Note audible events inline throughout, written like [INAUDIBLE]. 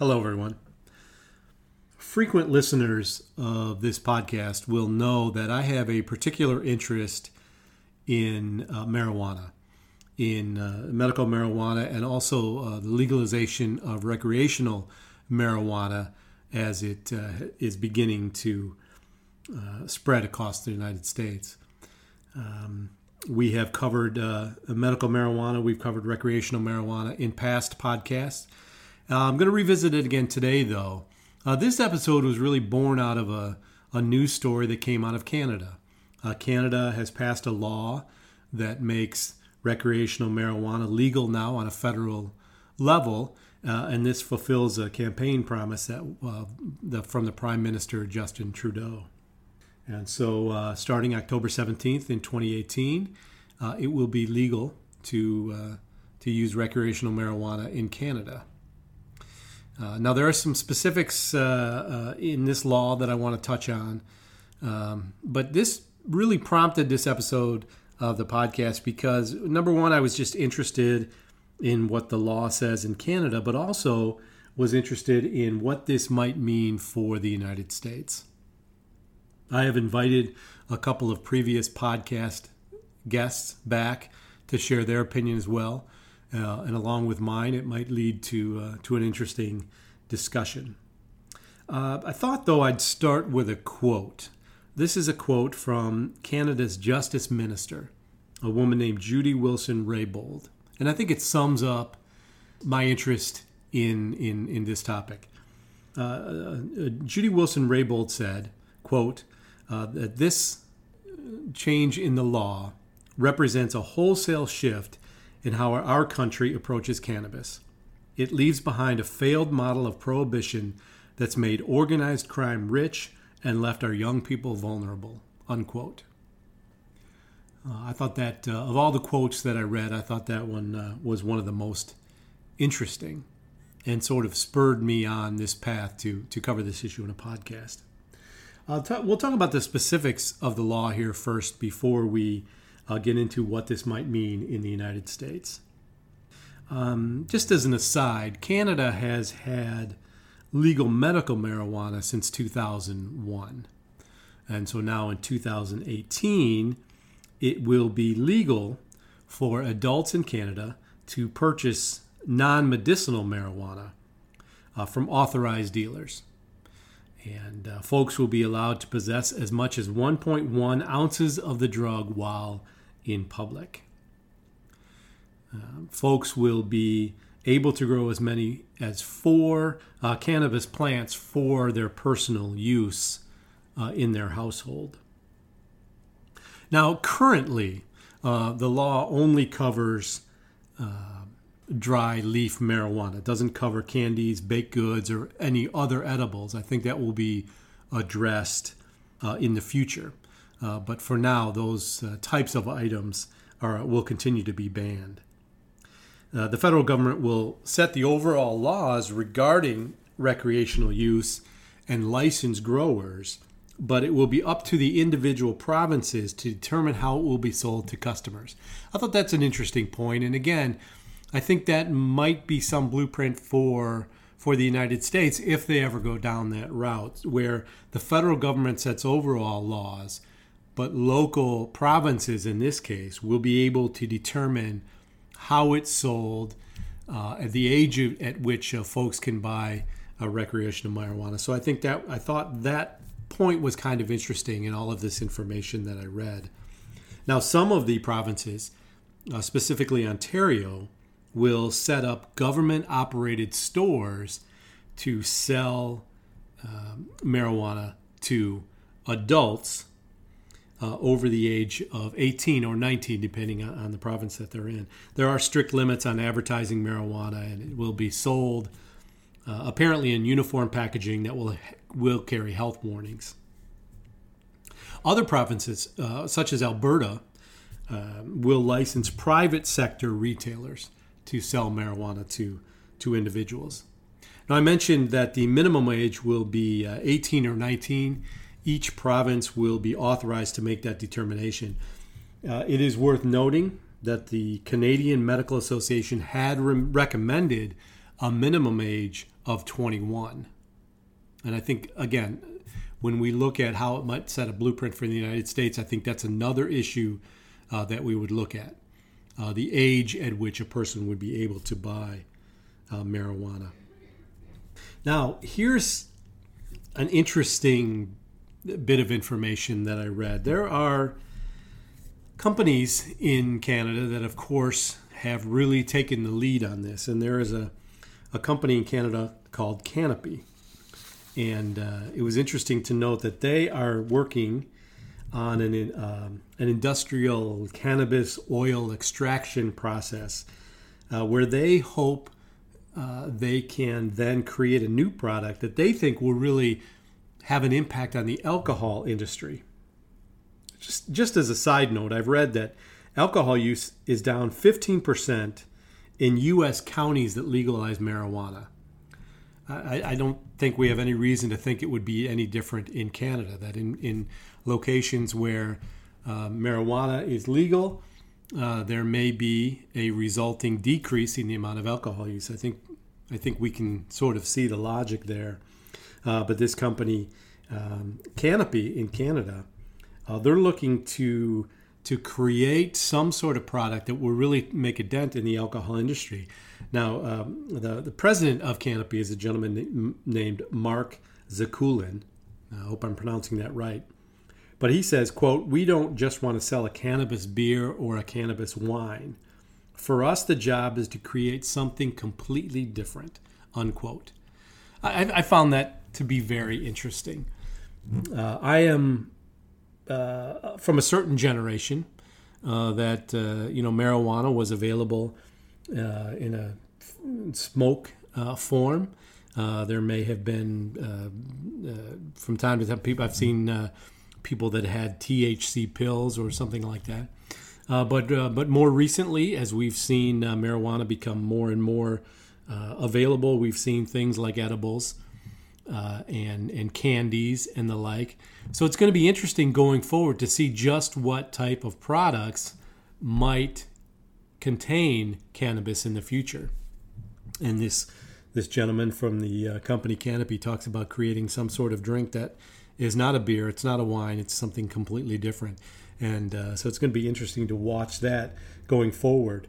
Hello, everyone. Frequent listeners of this podcast will know that I have a particular interest in uh, marijuana, in uh, medical marijuana, and also uh, the legalization of recreational marijuana as it uh, is beginning to uh, spread across the United States. Um, we have covered uh, medical marijuana, we've covered recreational marijuana in past podcasts. Uh, I'm going to revisit it again today, though. Uh, this episode was really born out of a, a news story that came out of Canada. Uh, Canada has passed a law that makes recreational marijuana legal now on a federal level, uh, and this fulfills a campaign promise that uh, the, from the Prime Minister Justin Trudeau. And so, uh, starting October 17th in 2018, it will be legal to to use recreational marijuana in Canada. Uh, now, there are some specifics uh, uh, in this law that I want to touch on, um, but this really prompted this episode of the podcast because, number one, I was just interested in what the law says in Canada, but also was interested in what this might mean for the United States. I have invited a couple of previous podcast guests back to share their opinion as well uh, and along with mine, it might lead to uh, to an interesting discussion. Uh, I thought, though, I'd start with a quote. This is a quote from Canada's Justice Minister, a woman named Jody Wilson Raybould, and I think it sums up my interest in in in this topic. Uh, uh, Jody Wilson Raybould said, "quote uh, that this change in the law represents a wholesale shift." In how our country approaches cannabis. It leaves behind a failed model of prohibition that's made organized crime rich and left our young people vulnerable. Unquote. Uh, I thought that, uh, of all the quotes that I read, I thought that one uh, was one of the most interesting and sort of spurred me on this path to, to cover this issue in a podcast. T- we'll talk about the specifics of the law here first before we I'll get into what this might mean in the United States. Um, just as an aside, Canada has had legal medical marijuana since 2001. And so now in 2018, it will be legal for adults in Canada to purchase non medicinal marijuana uh, from authorized dealers. And uh, folks will be allowed to possess as much as 1.1 ounces of the drug while in public. Uh, folks will be able to grow as many as four uh, cannabis plants for their personal use uh, in their household. Now, currently, uh, the law only covers uh, dry leaf marijuana. It doesn't cover candies, baked goods, or any other edibles. I think that will be addressed uh, in the future. Uh, but for now, those uh, types of items are, will continue to be banned. Uh, the federal government will set the overall laws regarding recreational use and licensed growers, but it will be up to the individual provinces to determine how it will be sold to customers. I thought that's an interesting point, and again, I think that might be some blueprint for for the United States if they ever go down that route, where the federal government sets overall laws but local provinces in this case will be able to determine how it's sold uh, at the age at which uh, folks can buy a recreational marijuana. So I think that I thought that point was kind of interesting in all of this information that I read. Now, some of the provinces, uh, specifically Ontario, will set up government operated stores to sell um, marijuana to adults uh, over the age of 18 or 19, depending on, on, the province that they're in. There are strict limits on advertising marijuana, and it will be sold uh, apparently in uniform packaging that will will carry health warnings. Other provinces, uh, such as Alberta, uh, will license private sector retailers to sell marijuana to to individuals. Now, I mentioned that the minimum age will be uh, 18 or 19 each province will be authorized to make that determination. Uh, it is worth noting that the Canadian Medical Association had re- recommended a minimum age of 21. And I think, again, when we look at how it might set a blueprint for the United States, I think that's another issue uh, that we would look at uh, the age at which a person would be able to buy uh, marijuana. Now, here's an interesting bit of information that I read. There are companies in Canada that, of course, have really taken the lead on this, and there is a, a company in Canada called Canopy. And uh, it was interesting to note that they are working on an, um, an industrial cannabis oil extraction process uh, where they hope uh, they can then create a new product that they think will really have an impact on the alcohol industry. Just, just as a side note, I've read that alcohol use is down 15% in U.S. counties that legalize marijuana. I, I, don't think we have any reason to think it would be any different in Canada, that in, in locations where uh, marijuana is legal, uh, there may be a resulting decrease in the amount of alcohol use. I think I think we can sort of see the logic there. Uh, but this company, um, Canopy in Canada, uh, they're looking to to create some sort of product that will really make a dent in the alcohol industry. Now, um, the the president of Canopy is a gentleman named Mark Zekulin. I hope I'm pronouncing that right. But he says, quote, we don't just want to sell a cannabis beer or a cannabis wine. For us, the job is to create something completely different, unquote. I, I found that to be very interesting. Uh, I am uh, from a certain generation uh, that, uh, you know, marijuana was available uh, in a smoke uh, form. there may have been, from time to time, people I've seen people that had THC pills or something like that. But but more recently, as we've seen marijuana become more and more available, we've seen things like edibles uh, and and candies and the like. So it's going to be interesting going forward to see just what type of products might contain cannabis in the future. And this this gentleman from the uh, company Canopy talks about creating some sort of drink that is not a beer, it's not a wine, it's something completely different. And uh, so it's going to be interesting to watch that going forward.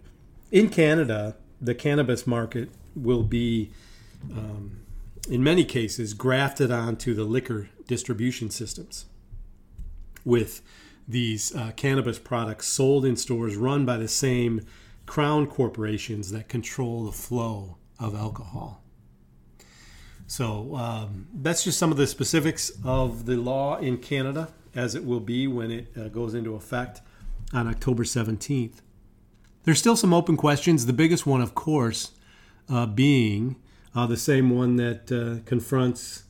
In Canada, the cannabis market will be, um, in many cases, grafted onto the liquor distribution systems with these uh, cannabis products sold in stores run by the same crown corporations that control the flow of alcohol. So um, that's just some of the specifics of the law in Canada as it will be when it uh, goes into effect on October 17th. There's still some open questions. The biggest one, of course, uh, being uh, the same one that uh, confronts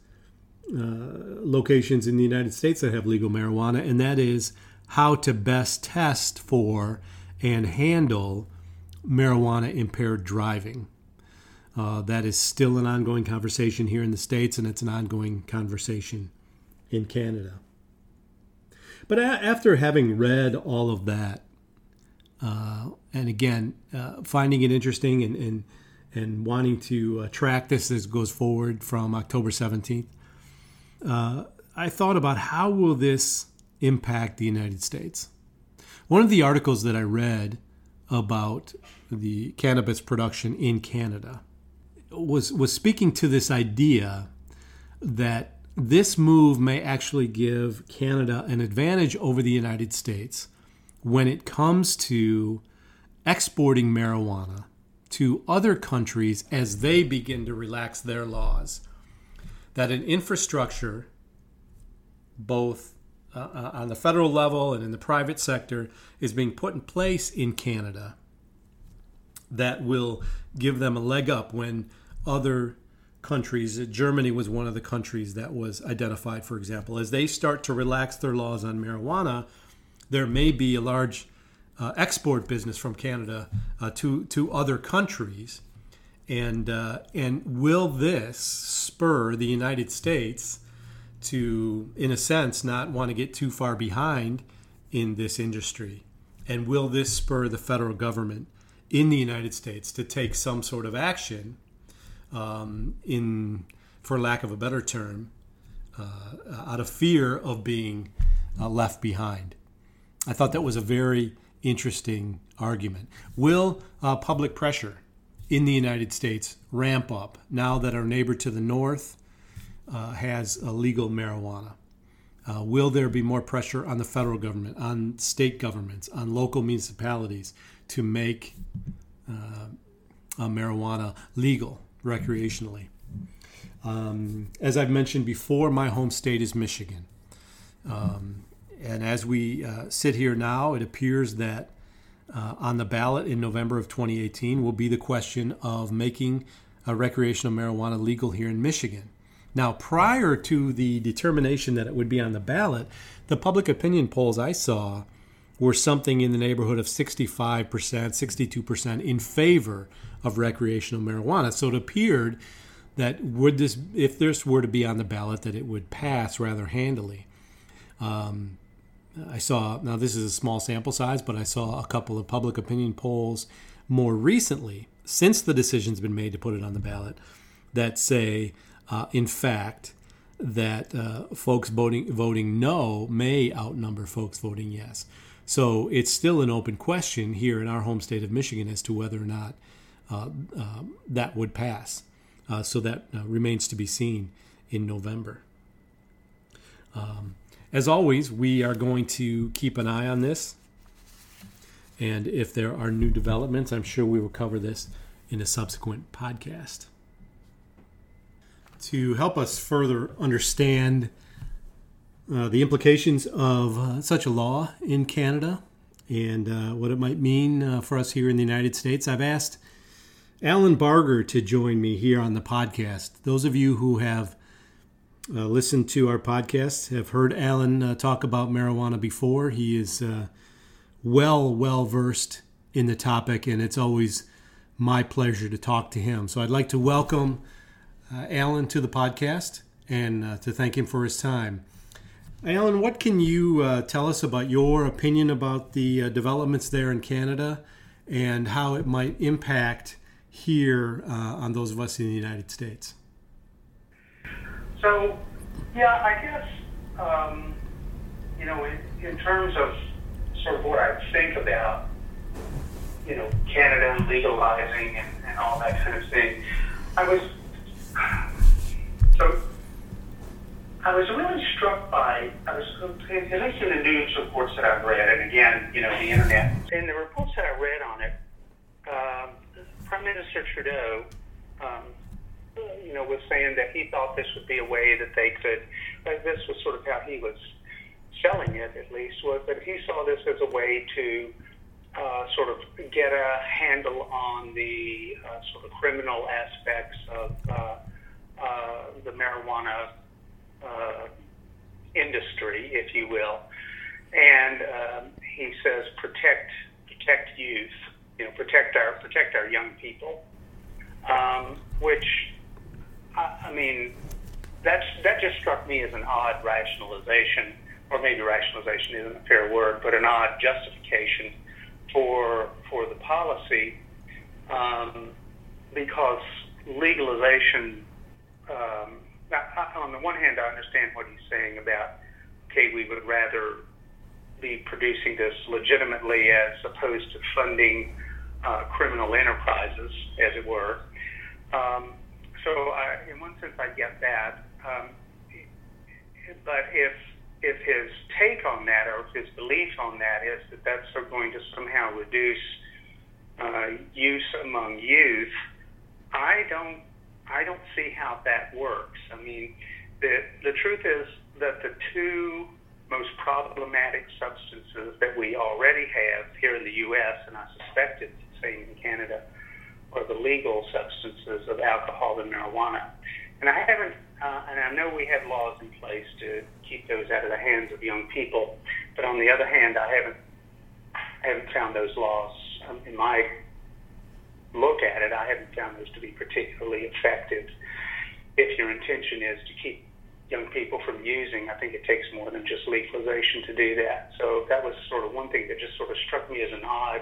uh, locations in the United States that have legal marijuana, and that is how to best test for and handle marijuana impaired driving. Uh, that is still an ongoing conversation here in the States, and it's an ongoing conversation in Canada. But a- after having read all of that, uh, and again, uh, finding it interesting and, and, and wanting to uh, track this as it goes forward from October 17th, uh, I thought about how will this impact the United States? One of the articles that I read about the cannabis production in Canada was was speaking to this idea that this move may actually give Canada an advantage over the United States when it comes to exporting marijuana to other countries as they begin to relax their laws. That an infrastructure, both uh, uh on the federal level and in the private sector, is being put in place in Canada that will give them a leg up when other countries. Germany was one of the countries that was identified, for example. As they start to relax their laws on marijuana, there may be a large uh, export business from Canada uh, to to other countries, and uh, and will this spur the United States to, in a sense, not want to get too far behind in this industry, and will this spur the federal government in the United States to take some sort of action um, in, for lack of a better term, uh, out of fear of being uh, left behind. I thought that was a very interesting argument. Will uh, public pressure in the United States ramp up now that our neighbor to the north uh, has legal marijuana? Uh, will there be more pressure on the federal government, on state governments, on local municipalities to make uh, marijuana legal recreationally? Um, as I've mentioned before, my home state is Michigan. Um, and as we uh, sit here now, it appears that uh, on the ballot in November of 2018 will be the question of making recreational marijuana legal here in Michigan. Now, prior to the determination that it would be on the ballot, the public opinion polls I saw were something in the neighborhood of 65%, 62% in favor of recreational marijuana. So it appeared that would this, if this were to be on the ballot, that it would pass rather handily. Um, I saw now this is a small sample size, but I saw a couple of public opinion polls more recently, since the decision's been made to put it on the ballot, that say uh, in fact, that uh, folks voting voting no may outnumber folks voting yes. So it's still an open question here in our home state of Michigan as to whether or not uh, uh that would pass. Uh, so that uh, remains to be seen in November. Um, as always, we are going to keep an eye on this. And if there are new developments, I'm sure we will cover this in a subsequent podcast to help us further understand uh, the implications of uh, such a law in Canada and uh, what it might mean uh, for us here in the United States. I've asked Alan Barger to join me here on the podcast. Those of you who have uh, listened to our podcast have heard Alan uh, talk about marijuana before. He is well, well versed in the topic, and it's always my pleasure to talk to him. So I'd like to welcome uh, Alan to the podcast and uh, to thank him for his time. Alan, what can you uh, tell us about your opinion about the uh, developments there in Canada and how it might impact here uh, on those of us in the United States? So, yeah, I guess, um, you know, in, in terms of sort of what I think about, you know, Canada legalizing and, and all that kind of thing, I was so I was really struck by, I was, at least in the news reports that I've read, and again, you know, the internet. In the reports that I read on it, um, Prime Minister Trudeau, um, you know, was saying that he thought this would be a way that they could, uh, this was sort of how he was selling it at least, was that he saw this as a way to uh, sort of get a handle on the uh, sort of criminal aspects of uh, uh, the marijuana uh, industry, if you will. And um, he says protect protect youth, you know, protect our protect our young people. Um, which I, I mean, that's that just struck me as an odd rationalization, or maybe rationalization isn't a fair word, but an odd justification for for the policy um, because legalization. Um, I, on the one hand, I understand what he's saying about okay, we would rather be producing this legitimately as opposed to funding uh, criminal enterprises, as it were. Um, so, I, in one sense, I get that. Um, but if if his take on that or his belief on that is that that's going to somehow reduce uh, use among youth, I don't I don't see how that works. I mean, the the truth is that the two most problematic substances that we already have here in the U.S. and I suspect it's the same in Canada are the legal substances of alcohol and marijuana. And I haven't uh, and I know we have laws in place to keep those out of the hands of young people. But on the other hand, I haven't I haven't found those laws um, in my look at it. I haven't found those to be particularly effective. If your intention is to keep young people from using, I think it takes more than just legalization to do that. So that was sort of one thing that just sort of struck me as an odd,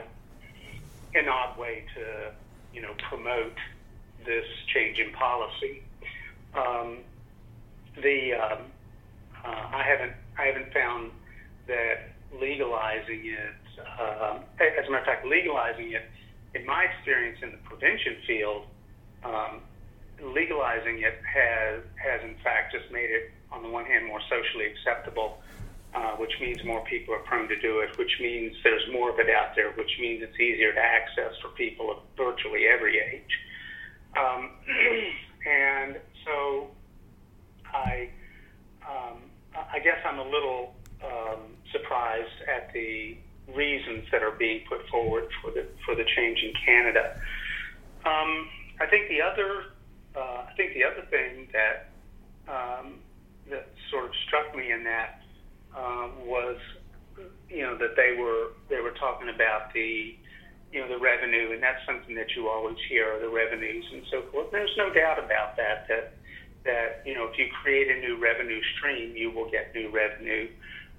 an odd way to, you know, promote this change in policy. Um, the um, uh, I haven't I haven't found that legalizing it. Uh, as a matter of fact, legalizing it, in my experience in the prevention field, um, legalizing it has has in fact just made it on the one hand more socially acceptable, uh, which means more people are prone to do it, which means there's more of it out there, which means it's easier to access for people of virtually every age. Um, [CLEARS THROAT] and so I, um, I guess I'm a little um, surprised at the reasons that are being put forward for the for the change in Canada. Um, I think the other uh, I think the other thing that um, that sort of struck me in that uh, was you know that they were they were talking about the you know the revenue and that's something that you always hear the revenues and so forth. There's no doubt about that that that you know if you create a new revenue stream you will get new revenue.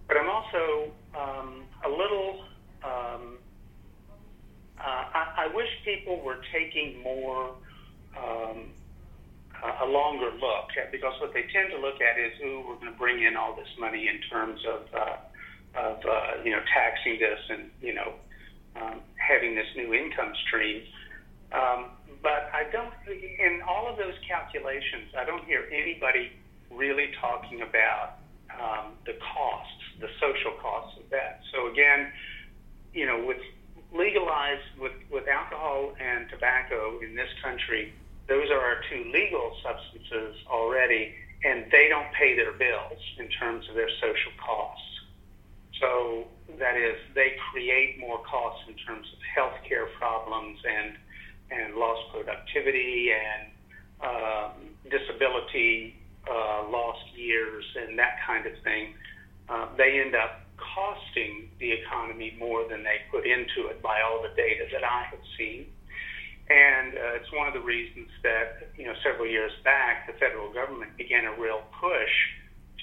But I'm also um, a little um, uh, I, I wish people were taking more um, a longer look because what they tend to look at is, ooh, we're going to bring in all this money in terms of, uh, of uh, you know, taxing this and, you know, um, having this new income stream. Um, but I don't, in all of those calculations, I don't hear anybody really talking about um, the costs, the social costs of that. So again, you know, with legalized with, with alcohol and tobacco in this country, those are our two legal substances already, and they don't pay their bills in terms of their social costs. So that is, they create more costs in terms of healthcare problems and and lost productivity and um, disability, uh, lost years, and that kind of thing. Uh, they end up costing the economy more than they put into it by all the data that I have seen. And uh, it's one of the reasons that, you know, several years back, the federal government began a real push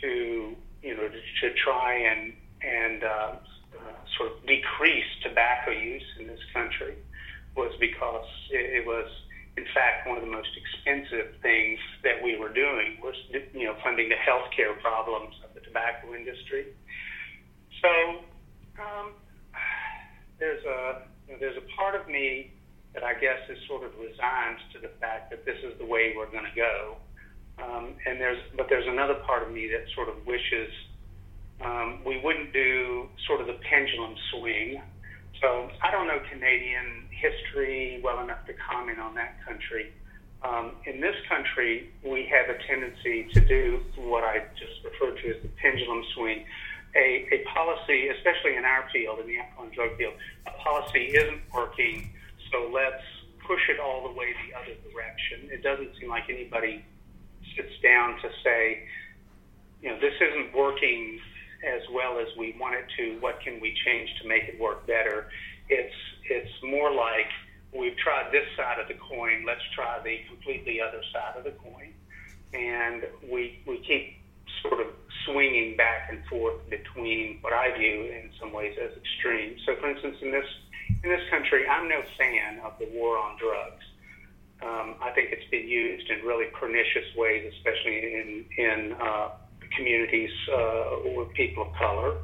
to, you know, to, to try and, and uh, uh, sort of decrease tobacco use in this country was because it, it was, in fact, one of the most expensive things that we were doing was, you know, funding the healthcare problems of the tobacco industry. So um, there's a you know, there's a part of me that I guess is sort of resigned to the fact that this is the way we're going to go. Um, and there's, but there's another part of me that sort of wishes um, we wouldn't do sort of the pendulum swing. So I don't know Canadian history well enough to comment on that country. Um, in this country, we have a tendency to do what I just referred to as the pendulum swing. A, a policy, especially in our field, in the alcohol and drug field, a policy isn't working so let's push it all the way the other direction. It doesn't seem like anybody sits down to say, you know, this isn't working as well as we want it to. What can we change to make it work better? It's it's more like we've tried this side of the coin. Let's try the completely other side of the coin, and we we keep sort of swinging back and forth between what I view in some ways as extremes. So, for instance, in this in this country, I'm no fan of the war on drugs. Um, I think it's been used in really pernicious ways, especially in in uh, communities uh, with people of color.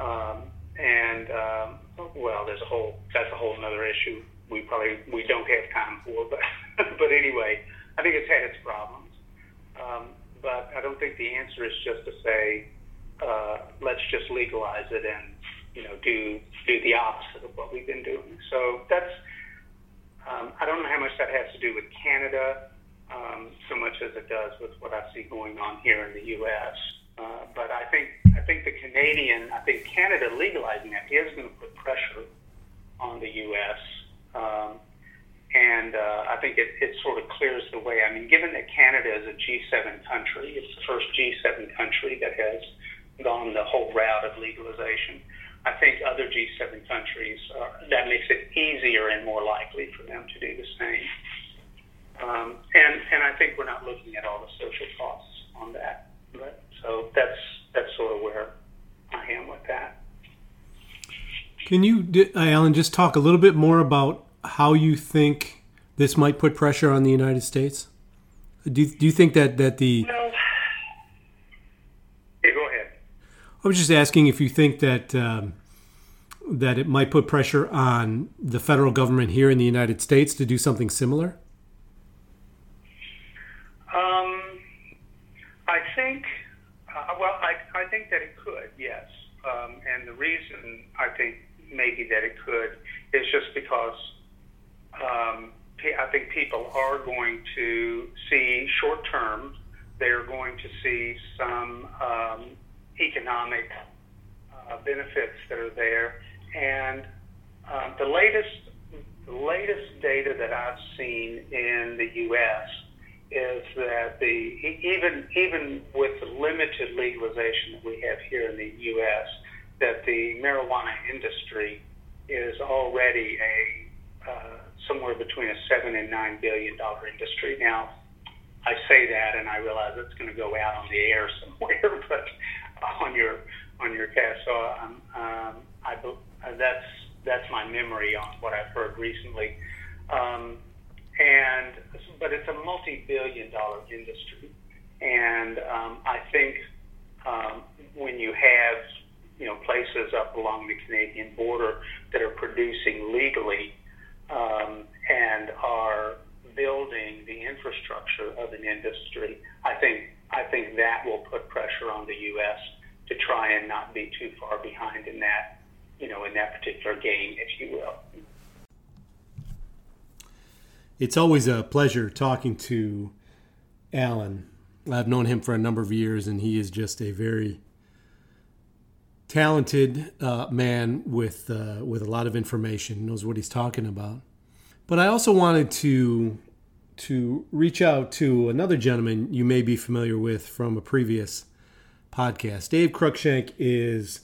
Um, and um, well, there's a whole that's a whole other issue. We probably we don't have time for, but [LAUGHS] but anyway, I think it's had its problems. Um, but I don't think the answer is just to say uh, let's just legalize it and you know, do do the opposite of what we've been doing. So that's um, I don't know how much that has to do with Canada um, so much as it does with what I see going on here in the U.S. Uh, but I think I think the Canadian, I think Canada legalizing that is going to put pressure on the U.S. Um, and uh, I think it, it sort of clears the way. I mean, given that Canada is a G7 country, it's the first G7 country that has gone the whole route of legalization. I think other G7 countries, uh, that makes it easier and more likely for them to do the same. Um, and, and I think we're not looking at all the social costs on that. But, so that's, that's sort of where I am with that. Can you, uh, Alan, just talk a little bit more about how you think this might put pressure on the United States? Do you, do you think that that the yeah, go ahead. I was just asking if you think that um, that it might put pressure on the federal government here in the United States to do something similar. Um, I think, uh, well, I, I think that it could, yes. Um, and the reason I think maybe that it could is just because um, I think people are going to see short term, they're going to see some um, economic uh, benefits that are there. And um, the latest, the latest data that I've seen in the U.S is that the even even with the limited legalization that we have here in the U.S., that the marijuana industry is already a uh, somewhere between a seven and nine billion dollar industry. Now, I say that, and I realize it's going to go out on the air [LAUGHS] somewhere, but [LAUGHS] on your on your cast, so um, um, I uh, that's that's my memory on what I've heard recently. Um, and but it's a multi-billion-dollar industry, and um, I think um, when you have you know places up along the Canadian border that are producing legally um, and are building the infrastructure of an industry, I think I think that will on the U.S. to try and not be too far behind in that you know in that particular game, if you will. It's always a pleasure talking to Alan. I've known him for a number of years, and he is just a very talented uh, man with uh, with a lot of information. Knows what he's talking about. But I also wanted to to reach out to another gentleman you may be familiar with from a previous podcast. Dave Cruikshank is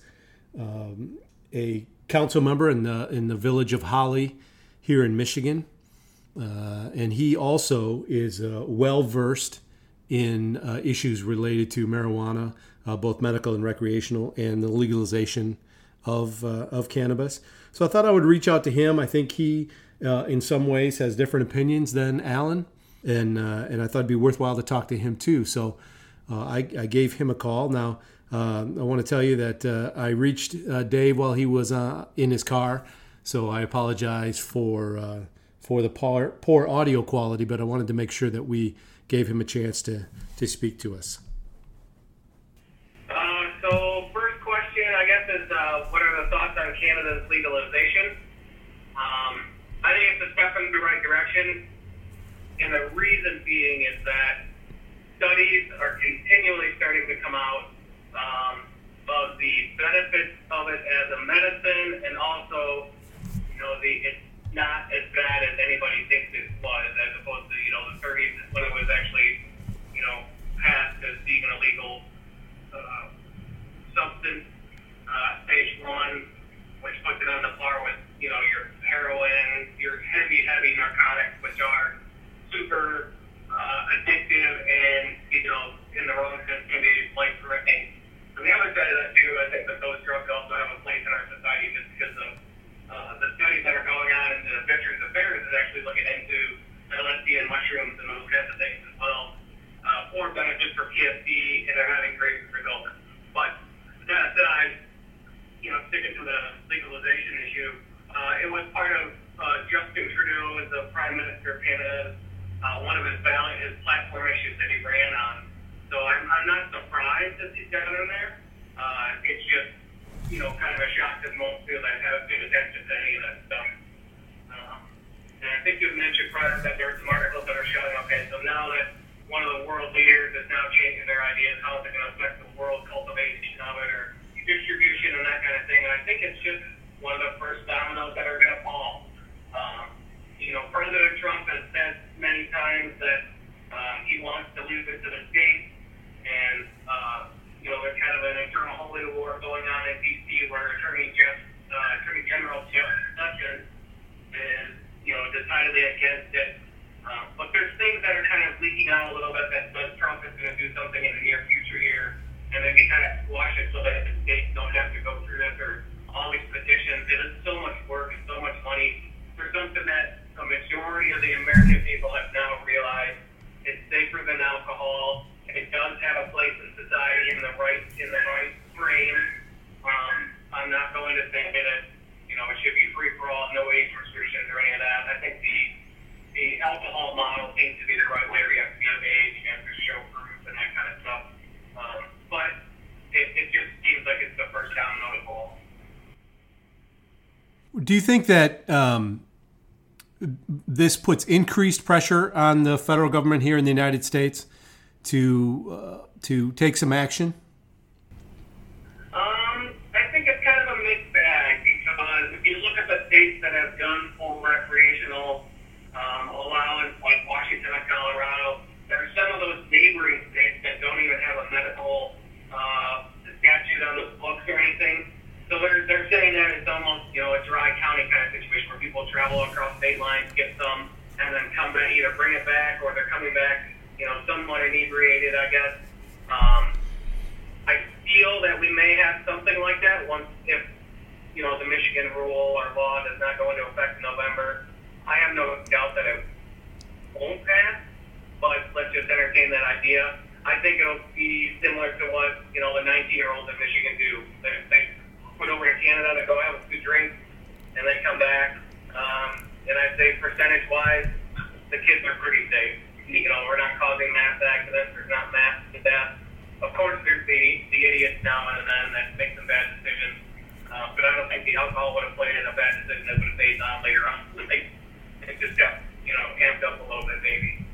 um, a council member in the in the village of Holly here in Michigan. Uh, and he also is uh, well versed in uh, issues related to marijuana, uh, both medical and recreational, and the legalization of uh, of cannabis. So I thought I would reach out to him. I think he, uh, in some ways, has different opinions than Alan, and and I thought it'd be worthwhile to talk to him too. So I, I, gave him a call. Now I want to tell you that I reached Dave while he was in his car, so I apologize for for the poor, poor audio quality, but I wanted to make sure that we gave him a chance to, to speak to us. Uh, so, first question, I guess, is uh, what are the thoughts on Canada's legalization? Um, I think it's a step in the right direction, and the reason being is that studies are continually starting to come out um, of the benefits of it as a medicine, and also, you know, the it's not as bad as anybody thinks it was, as opposed to, you know, the 30s when it was actually, you know, passed as being an illegal uh, substance, uh, stage one, which puts it on the par with, you know, your heroin, your heavy, heavy narcotics, which are super uh, addictive and, you know, in the wrong sense can be life threatening. On the other side of that, too, I think that those drugs also have a place in our society just because of uh, the studies that are going on in the Veterans Affairs is actually looking into LSD and mushrooms and those kinds of things as well uh, for benefits for PSP, and they're having great results. But that aside, you know, sticking to the legalization issue, uh, it was part of uh, Justin Trudeau, the Prime Minister of Canada, uh, one of his ballot, his platform issues that he ran on. So I'm, I'm not surprised that he's got it in there. Uh, it's just you know, kind of a shock to most people that haven't paid attention to any of that stuff. Um, and I think you mentioned prior that there are some articles that are showing, okay, so now that one of the world leaders is now changing their ideas, how is it going to affect the world cultivation of it or distribution and that kind of thing. And I think it's just one of the first dominoes that are going to fall. Um, you know, President Trump has said many times that um, he wants to leave it to the states, and uh, you know, there's kind of an internal holy war going on in D.C. where Attorney, Jeff, uh, Attorney General Jeff Sessions is, you know, decidedly against it. Um, but there's things that are kind of leaking out a little bit that says Trump is going to do something in the near future here, and then we kind of squash it so that it is so much work and so much money for something that a majority of the American people have now realized it's safer than alcohol. Do you think that um, this puts increased pressure on the federal government here in the United States to uh, to take some action? Um, I think it's kind of a mixed bag because if you look at the states that have done full recreational um, allowance, like Washington and Colorado, there are some of those neighboring states that don't even have a medical uh, statute on the books or anything. So they're, they're saying that it's almost, you know, a dry county kind of situation where people travel across state lines, get some, and then come back, either bring it back or they're coming back, you know, somewhat inebriated, I guess. Um, I feel that we may have something like that once if, you know, the Michigan rule or law does not go into effect in November. I have no doubt that it won't pass, but let's just entertain that idea. I think it'll be similar to what, you know, the 19-year-olds in Michigan do. They, they put over to Canada to go have a few drinks and then come back. Um, and I'd say percentage wise, the kids are pretty safe. You know, we're not causing mass accidents. There's not mass deaths. Of course, there's the, the idiots now and then that make some bad decisions. Uh, but I don't think the alcohol would have played in a bad decision that would have paid on later on. [LAUGHS] Like, it just got, you know, amped up a little bit maybe.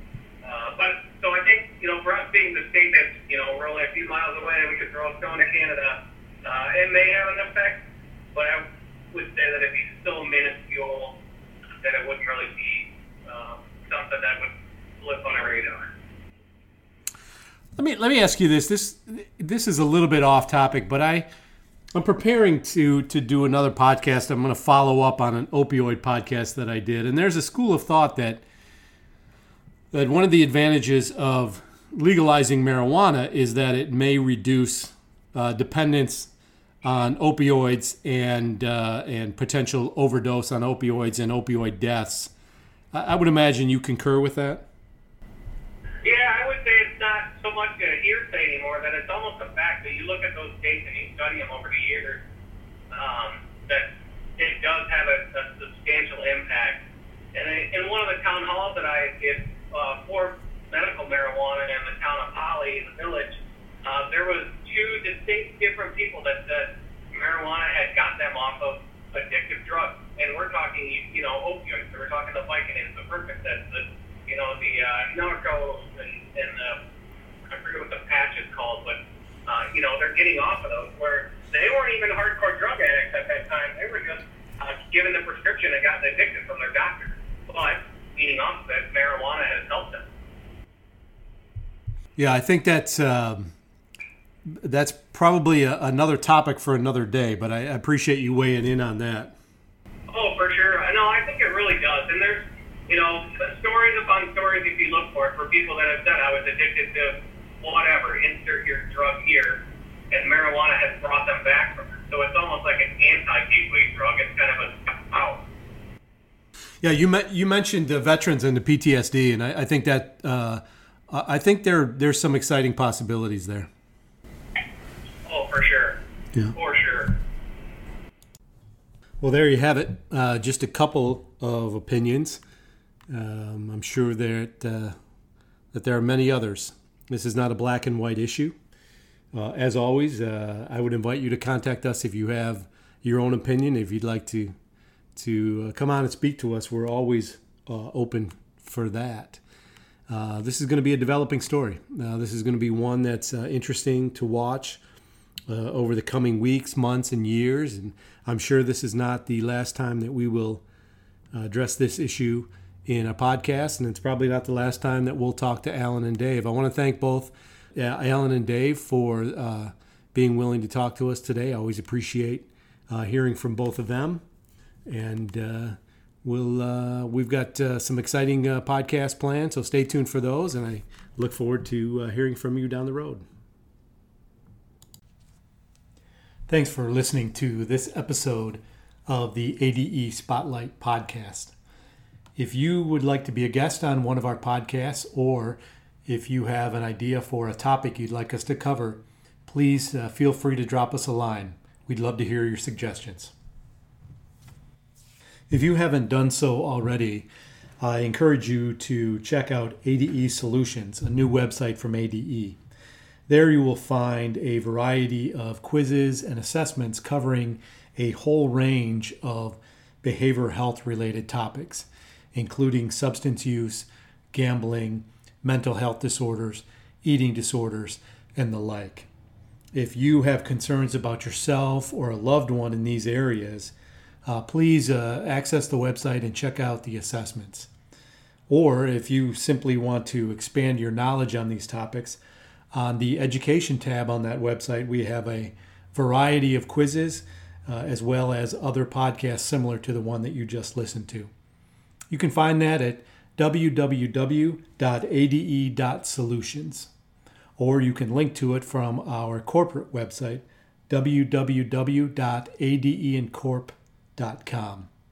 Uh, but so I think, you know, for us being the state that, you know, we're only a few miles away we could throw a stone to Canada, uh, it may have an effect, but I would say that if he's still minuscule, that it wouldn't really be uh, something that would flip on a radar. Let me let me ask you this. This this is a little bit off topic, but I I'm preparing to to do another podcast. I'm going to follow up on an opioid podcast that I did, and there's a school of thought that that one of the advantages of legalizing marijuana is that it may reduce uh, dependence on opioids and uh, and potential overdose on opioids and opioid deaths. I, would imagine you concur with that. Yeah, I would say it's not so much a hearsay anymore. That it's almost a fact that you look at those states and you study them over the years. Um, that it does have a, a substantial impact. And in one of the town halls that I did uh, for medical marijuana in the town of Holly, in the village, uh, there was two distinct different people that said marijuana had got them off of addictive drugs. And we're talking, you know, opioids. So we're talking the Vicodins, the Percocets, the, you know, the uh, Norcos, and, and the, I forget what the patch is called, but, uh, you know, they're getting off of those where they weren't even hardcore drug addicts at that time. They were just uh, given the prescription and gotten addicted from their doctor. But eating off of it, marijuana has helped them. Yeah, I think that's um, that's probably a, another topic for another day. But I appreciate you weighing in on that. Oh, for sure. No, I think it really does. And there's, you know, stories upon stories if you look for it for people that have said I was addicted to whatever, insert your drug here, and marijuana has brought them back from it. So it's almost like an anti-gateway drug. It's kind of a out. Yeah, you met, you mentioned the veterans and the PTSD, and I, I think that uh, I think there there's some exciting possibilities there. For sure. Yeah. For sure. Well, there you have it. Uh, just a couple of opinions. Um, I'm sure that uh, that there are many others. This is not a black and white issue. Uh, as always, uh, I would invite you to contact us if you have your own opinion. If you'd like to to uh, come on and speak to us, we're always uh, open for that. this is going to be a developing story. this is going to be one that's interesting to watch uh, over the coming weeks, months, and years. And I'm sure this is not the last time that we will uh, address this issue in a podcast, and it's probably not the last time that we'll talk to Alan and Dave. I want to thank both uh, Alan and Dave for uh, being willing to talk to us today. I always appreciate uh, hearing from both of them, and uh, we'll we've got some exciting podcast plans, so stay tuned for those. And I look forward to hearing from you down the road. Thanks for listening to this episode of the ADE Spotlight Podcast. If you would like to be a guest on one of our podcasts, or if you have an idea for a topic you'd like us to cover, please uh, feel free to drop us a line. We'd love to hear your suggestions. If you haven't done so already, I encourage you to check out ADE Solutions, a new website from ADE. There you will find a variety of quizzes and assessments covering a whole range of behavioral health related topics, including substance use, gambling, mental health disorders, eating disorders, and the like. If you have concerns about yourself or a loved one in these areas, uh, please uh, access the website and check out the assessments. Or if you simply want to expand your knowledge on these topics, on the education tab on that website, we have a variety of quizzes uh, as well as other podcasts similar to the one that you just listened to. You can find that at www.ade.solutions, or you can link to it from our corporate website, www.adeincorp.com.